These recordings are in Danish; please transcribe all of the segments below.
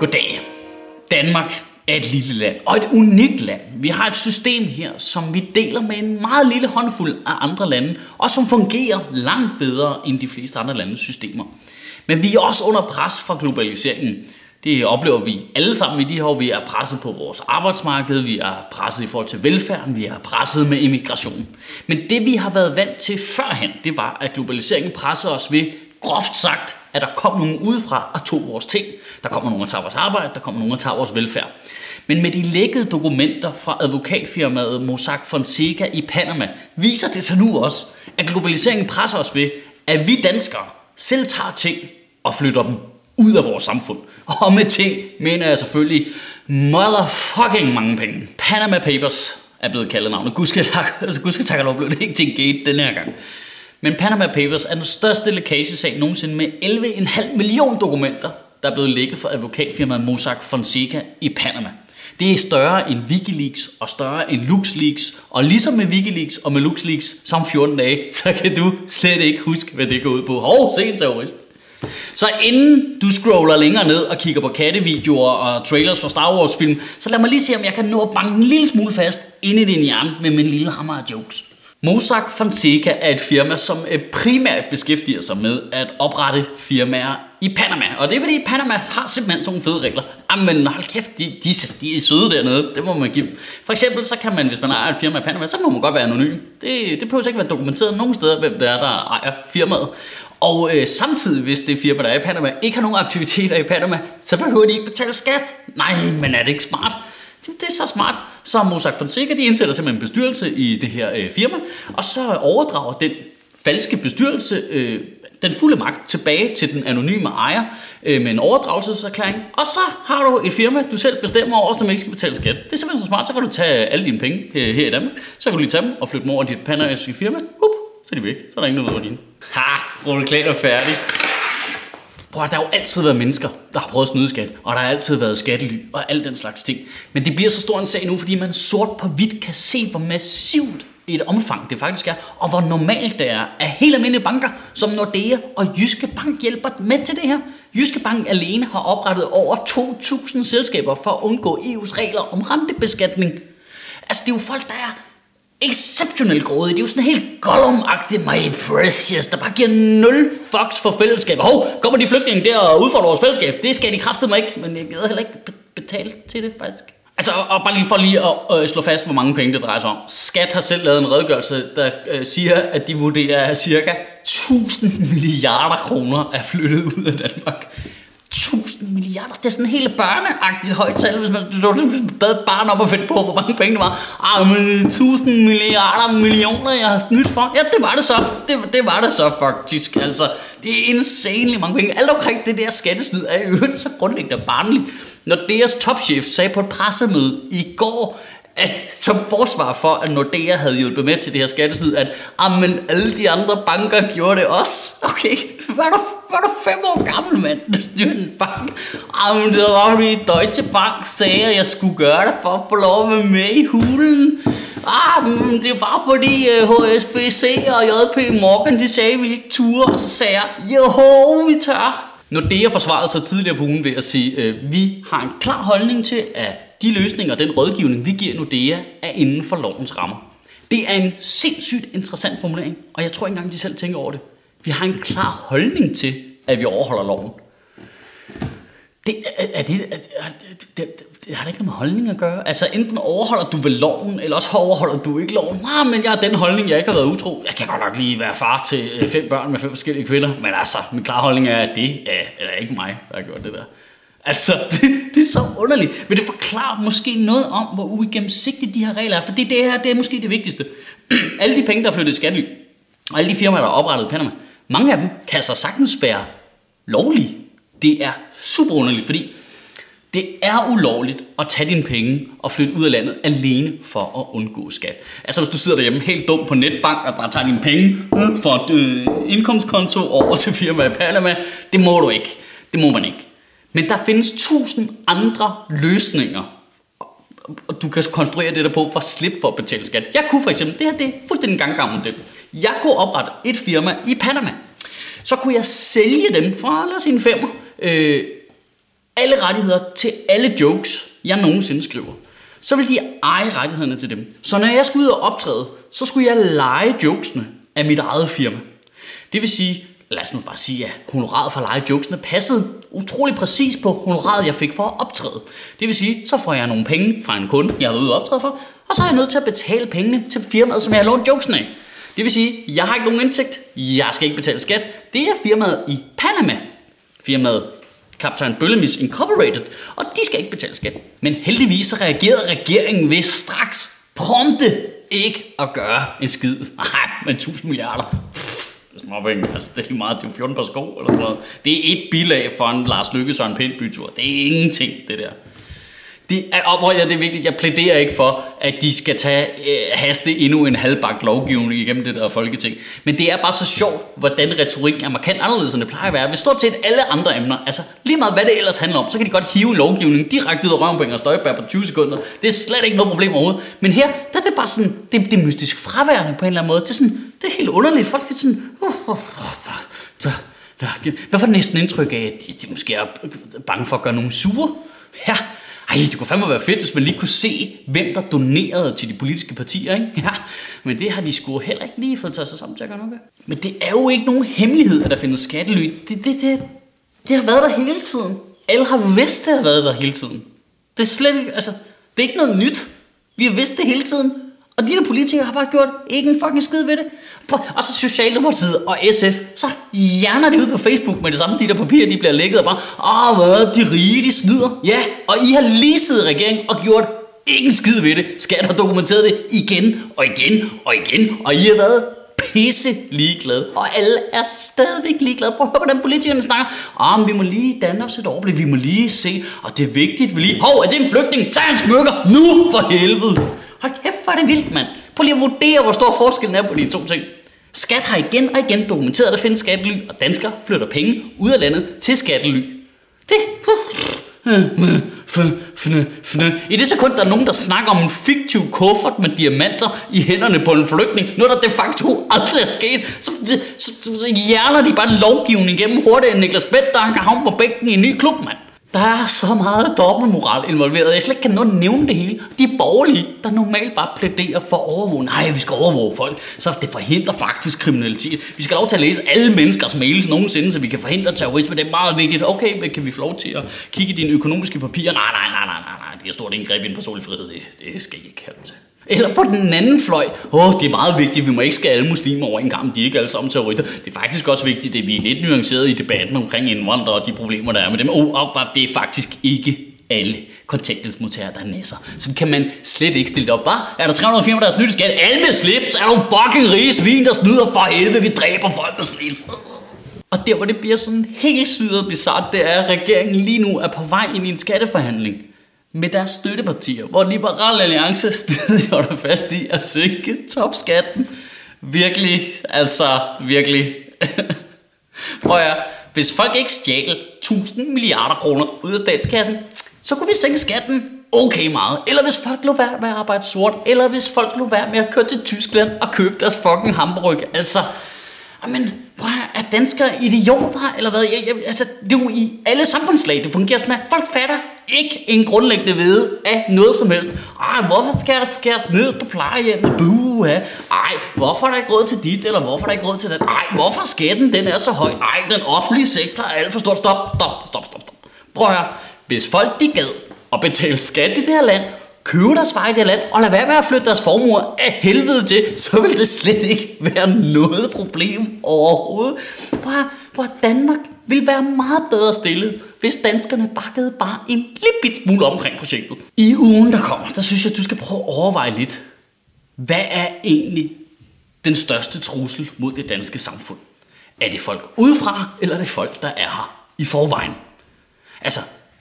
Goddag. Danmark er et lille land, og et unikt land. Vi har et system her, som vi deler med en meget lille håndfuld af andre lande, og som fungerer langt bedre end de fleste andre landes systemer. Men vi er også under pres fra globaliseringen. Det oplever vi alle sammen i de her år. Vi er presset på vores arbejdsmarked, vi er presset i forhold til velfærden, vi er presset med immigration. Men det vi har været vant til førhen, det var, at globaliseringen pressede os ved, groft sagt, at der kom nogen udefra og tog vores ting. Der kommer nogen og tager vores arbejde, der kommer nogen og tager vores velfærd. Men med de lækkede dokumenter fra advokatfirmaet Mossack Fonseca i Panama, viser det sig nu også, at globaliseringen presser os ved, at vi danskere selv tager ting og flytter dem ud af vores samfund. Og med ting mener jeg selvfølgelig motherfucking mange penge. Panama Papers er blevet kaldet navnet. Gud skal takke altså, lov, blev det ikke til en gate den her gang. Men Panama Papers er den største lækagesag nogensinde med 11,5 millioner dokumenter, der er blevet lækket for advokatfirmaet Mossack Fonseca i Panama. Det er større end Wikileaks og større end LuxLeaks. Og ligesom med Wikileaks og med LuxLeaks, som 14 dage, så kan du slet ikke huske, hvad det går ud på. Hov, se en terrorist. Så inden du scroller længere ned og kigger på kattevideoer og trailers for Star Wars film, så lad mig lige se, om jeg kan nå at banke en lille smule fast ind i din hjerne med min lille hammer af jokes. Mossack Fonseca er et firma, som eh, primært beskæftiger sig med at oprette firmaer i Panama. Og det er fordi, Panama har simpelthen sådan nogle fede regler. Jamen hold kæft, de, de, de er søde dernede. Det må man give For eksempel, så kan man, hvis man ejer et firma i Panama, så må man godt være anonym. Det, det behøver ikke være dokumenteret nogen steder, hvem det er, der ejer firmaet. Og øh, samtidig, hvis det firma, der er i Panama, ikke har nogen aktiviteter i Panama, så behøver de ikke betale skat. Nej, men er det ikke smart? Det, det er så smart. Så Mossack Fonseca, de indsætter simpelthen en bestyrelse i det her øh, firma, og så overdrager den falske bestyrelse øh, den fulde magt tilbage til den anonyme ejer øh, med en overdragelseserklæring. Og så har du et firma, du selv bestemmer over, som ikke skal betale skat. Det er simpelthen så smart. Så kan du tage øh, alle dine penge øh, her i Danmark. Så kan du lige tage dem og flytte dem over i dit panariske firma. Hup, så er de væk. Så er der ingen, der ved, hvor dine. Ha, Rune Klan er færdig. Prøv at, der har jo altid været mennesker, der har prøvet at snyde skat, og der har altid været skattely og alt den slags ting. Men det bliver så stor en sag nu, fordi man sort på hvidt kan se, hvor massivt et omfang det faktisk er, og hvor normalt det er, at helt almindelige banker som Nordea og Jyske Bank hjælper med til det her. Jyske Bank alene har oprettet over 2.000 selskaber for at undgå EU's regler om rentebeskatning. Altså det er jo folk, der er exceptionelt grådig. Det er jo sådan helt gollum my precious, der bare giver nul fucks for fællesskab. Hov, kommer de flygtninge der og udfordrer vores fællesskab? Det skal de kraftedeme ikke, men jeg gider heller ikke betale til det faktisk. Altså, og bare lige for lige at øh, slå fast, hvor mange penge det drejer sig om. Skat har selv lavet en redegørelse, der øh, siger, at de vurderer, at cirka 1000 milliarder kroner er flyttet ud af Danmark. 1000 milliarder, det er sådan en helt børneagtigt højt tal, hvis man, hvis man bad et barn op og finde på, hvor mange penge det var. Ah, men 1000 milliarder millioner, jeg har snydt for. Ja, det var det så. Det, det var det så faktisk. Altså, det er insanely mange penge. Alt omkring det der skattesnyd er jo så grundlæggende barnligt. Når deres topchef sagde på et pressemøde i går, at som forsvar for, at Nordea havde hjulpet med til det her skattesnyd, at men alle de andre banker gjorde det også. Okay, var der var du fem år gammel, mand? Du styrer en bank. Jamen, det var fordi Deutsche Bank sagde, at jeg skulle gøre det for at få lov at være med i hulen. Ah, men det var fordi øh, HSBC og JP Morgan, de sagde, at vi ikke turde. Og så sagde jeg, jo, vi tør. Nordea forsvarede sig tidligere på ugen ved at sige, at øh, vi har en klar holdning til, at de løsninger og den rådgivning, vi giver Nordea, er inden for lovens rammer. Det er en sindssygt interessant formulering, og jeg tror ikke engang, de selv tænker over det. Vi har en klar holdning til, at vi overholder loven. Det, er, er det, er, er, det, det har da ikke noget med holdning at gøre. Altså enten overholder du vel loven, eller også overholder du ikke loven. Nej, men jeg har den holdning, jeg ikke har været utro. Jeg kan godt nok lige være far til øh, fem børn med fem forskellige kvinder, men altså, min klare holdning er, at det er, er ikke mig, der har gjort det der. Altså, det, det er så underligt. Men det forklarer måske noget om, hvor uigennemsigtige de her regler er. For det, det her, det er måske det vigtigste. alle de penge, der er flyttet i skattely, og alle de firmaer, der er oprettet i Panama, mange af dem kan så sagtens være lovlige. Det er super underligt, fordi det er ulovligt at tage dine penge og flytte ud af landet alene for at undgå skat. Altså hvis du sidder derhjemme helt dum på netbank og bare tager dine penge øh, fra et øh, indkomstkonto over til firma i Panama, det må du ikke. Det må man ikke. Men der findes tusind andre løsninger, og du kan konstruere det der på for at slippe for at betale skat. Jeg kunne for eksempel, det her det er fuldstændig gang model. Jeg kunne oprette et firma i Panama. Så kunne jeg sælge dem for, lad os en femmer, øh, alle rettigheder til alle jokes, jeg nogensinde skriver. Så vil de eje rettighederne til dem. Så når jeg skulle ud og optræde, så skulle jeg lege jokesene af mit eget firma. Det vil sige, lad os nu bare sige, at honoraret for at lege jokesene passede utrolig præcis på honoraret, jeg fik for at optræde. Det vil sige, så får jeg nogle penge fra en kunde, jeg har været ude og optræde for, og så er jeg nødt til at betale pengene til firmaet, som jeg har lånt jokesene af. Det vil sige, jeg har ikke nogen indtægt, jeg skal ikke betale skat. Det er firmaet i Panama. Firmaet Captain Bøllemis Incorporated, og de skal ikke betale skat. Men heldigvis så reagerede regeringen ved straks prompte ikke at gøre en skid. Nej, men 1000 milliarder. Småpenge, altså det er meget, det er 14 par sko eller sådan noget. Det er et bilag for en Lars Lykke Søren Pind bytur. Det er ingenting, det der. Det og ja, det er vigtigt, jeg plæderer ikke for, at de skal tage øh, haste endnu en halvbagt lovgivning igennem det der folketing. Men det er bare så sjovt, hvordan retorik er markant anderledes, end det plejer at være. Hvis stort set alle andre emner, altså lige meget hvad det ellers handler om, så kan de godt hive lovgivningen direkte ud af røven på Inger Støjberg på 20 sekunder. Det er slet ikke noget problem overhovedet. Men her, der er det bare sådan, det, det er mystisk fraværende på en eller anden måde. Det er, sådan, det er helt underligt. Folk er sådan, uh, uh, uh, uh, uh, hvad Hvorfor næsten indtryk af, at de, de måske er bange for at gøre nogen sure? Ja, ej, det kunne fandme være fedt, hvis man lige kunne se, hvem der donerede til de politiske partier, ikke? Ja, men det har de sgu heller ikke lige fået taget sig sammen til at gøre noget Men det er jo ikke nogen hemmelighed, at der findes skattely. Det, det, det, det har været der hele tiden. Alle har vidst, det har været der hele tiden. Det er slet ikke, altså, det er ikke noget nyt. Vi har vidst det hele tiden. Og de der politikere har bare gjort ikke en fucking skid ved det. Og så Socialdemokratiet og SF, så hjerner de ud på Facebook med det samme, de der papirer, de bliver lækket og bare, åh, hvad, de rige, de snyder. Ja, og I har lige siddet i regering og gjort ikke en skid ved det. Skat har dokumenteret det igen og igen og igen, og I har været pisse ligeglade. Og alle er stadigvæk ligeglade. Prøv at høre, hvordan politikerne snakker. Ah, men vi må lige danne os et overblik. Vi må lige se. Og det er vigtigt, vi lige... Hov, er det en flygtning? Tag en smykker nu for helvede. Hold kæft, hvor er det vildt, mand. Prøv lige at vurdere, hvor stor forskellen er på de to ting. Skat har igen og igen dokumenteret, at der findes skattely, og danskere flytter penge ud af landet til skattely. Det... I det sekund, der er nogen, der snakker om en fiktiv kuffert med diamanter i hænderne på en flygtning, noget der de facto aldrig er sket, så, så, så hjerner de bare en lovgivning igennem hurtigere end Niklas Bent, der kan ham på bænken i en ny klub, mand. Der er så meget dobbeltmoral involveret. Jeg slet ikke kan nå at nævne det hele. De borgerlige, der normalt bare plæderer for at overvåge. Nej, vi skal overvåge folk. Så det forhindrer faktisk kriminalitet. Vi skal lov til at læse alle menneskers mails nogensinde, så vi kan forhindre terrorisme. Det er meget vigtigt. Okay, men kan vi få lov til at kigge i dine økonomiske papirer? Nej, nej, nej, nej, nej, nej. Det er stort indgreb i en personlig frihed. Det, det skal I ikke have til. Eller på den anden fløj, åh, oh, det er meget vigtigt, vi må ikke skære alle muslimer over en kamp, de er ikke alle sammen terrorister. Det er faktisk også vigtigt, at vi er lidt nuanceret i debatten omkring indvandrere og de problemer, der er med dem. Oh, oh, det er faktisk ikke alle kontanthjælpsmodtagere, der næsser. Så kan man slet ikke stille det op. Hvad? Er der 300 firmaer, der er snydt skat? Alle med slips er nogle fucking rige svin, der snyder for helvede. Vi dræber folk med slips. Og der, hvor det bliver sådan helt syret bizart, det er, at regeringen lige nu er på vej ind i en skatteforhandling med deres støttepartier, hvor Liberal Alliance stadig holder fast i at sænke topskatten. Virkelig, altså virkelig. Prøv at hvis folk ikke stjal 1000 milliarder kroner ud af statskassen, så kunne vi sænke skatten okay meget. Eller hvis folk lå være med at arbejde sort, eller hvis folk lå være med at køre til Tyskland og købe deres fucking hamburg. Altså, men prøv at, er danskere idioter, eller hvad? Jeg, jeg, altså, det er jo i alle samfundslag, det fungerer sådan, at folk fatter ikke en grundlæggende ved af noget som helst. Ej, hvorfor skal der skæres ned på plejehjemmet? Buh, ja. Ej, hvorfor er der ikke råd til dit, eller hvorfor er der ikke råd til det? Ej, hvorfor skatten den er så høj? Ej, den offentlige sektor er alt for stor. Stop, stop, stop, stop, stop. Prøv at høre. Hvis folk de gad at betale skat i det her land, købe deres vej i det land, og lade være med at flytte deres formuer af helvede til, så vil det slet ikke være noget problem overhovedet. Hvor, hvor Danmark vil være meget bedre stillet, hvis danskerne bakkede bare en lille bit smule omkring projektet. I ugen, der kommer, der synes jeg, du skal prøve at overveje lidt. Hvad er egentlig den største trussel mod det danske samfund? Er det folk udefra, eller er det folk, der er her i forvejen? Altså,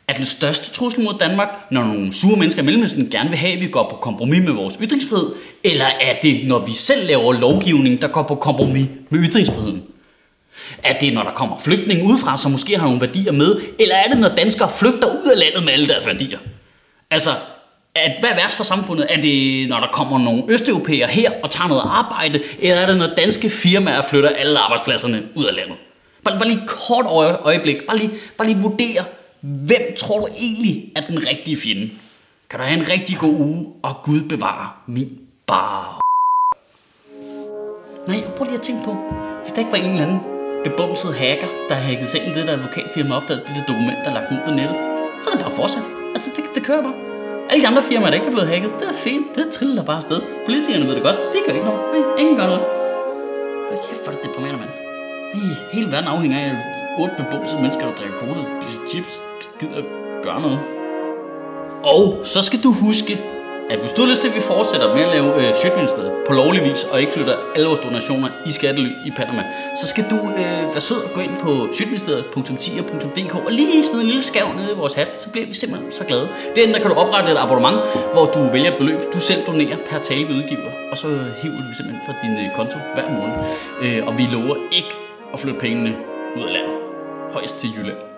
er den største trussel mod Danmark, når nogle sure mennesker i Mellemøsten gerne vil have, at vi går på kompromis med vores ytringsfrihed? Eller er det, når vi selv laver lovgivning, der går på kompromis med ytringsfriheden? Er det, når der kommer flygtninge udefra, som måske har nogle værdier med? Eller er det, når danskere flygter ud af landet med alle deres værdier? Altså, at, hvad er værst for samfundet? Er det, når der kommer nogle østeuropæere her og tager noget arbejde? Eller er det, når danske firmaer flytter alle arbejdspladserne ud af landet? Bare, bare lige kort øjeblik. Bare lige, bare lige vurdere, Hvem tror du egentlig er den rigtige fjende? Kan du have en rigtig god uge, og Gud bevare min bar. Nej, prøv lige at tænke på, hvis der ikke var en eller anden bebumset hacker, der hacket sig ind det der advokatfirma opdagede det der dokument, der lagt ud på nettet, så er det bare fortsat. Altså, det, det kører bare. Alle de andre firmaer, der ikke er blevet hacket, det er fint. Det triller bare afsted. Politikerne ved det godt. Det gør ikke noget. Nej, ingen gør noget. Hold kæft, hvor er det deprimerende, mand. Hele verden afhænger af otte bebumsede mennesker, der drikker cola, spiser chips, gider gøre noget. Og så skal du huske, at hvis du har lyst til, at vi fortsætter med at lave øh, Sjøtministeriet på lovlig vis, og ikke flytter alle vores donationer i skattely i Panama, så skal du øh, være sød og gå ind på sjøtministeriet.10.dk og lige smide en lille skav ned i vores hat, så bliver vi simpelthen så glade. Derinde der kan du oprette et abonnement, hvor du vælger et beløb, du selv donerer per tale vi udgiver, og så hiver vi simpelthen fra din øh, konto hver måned. Øh, og vi lover ikke og flytte pengene ud af landet. Højst til Jylland.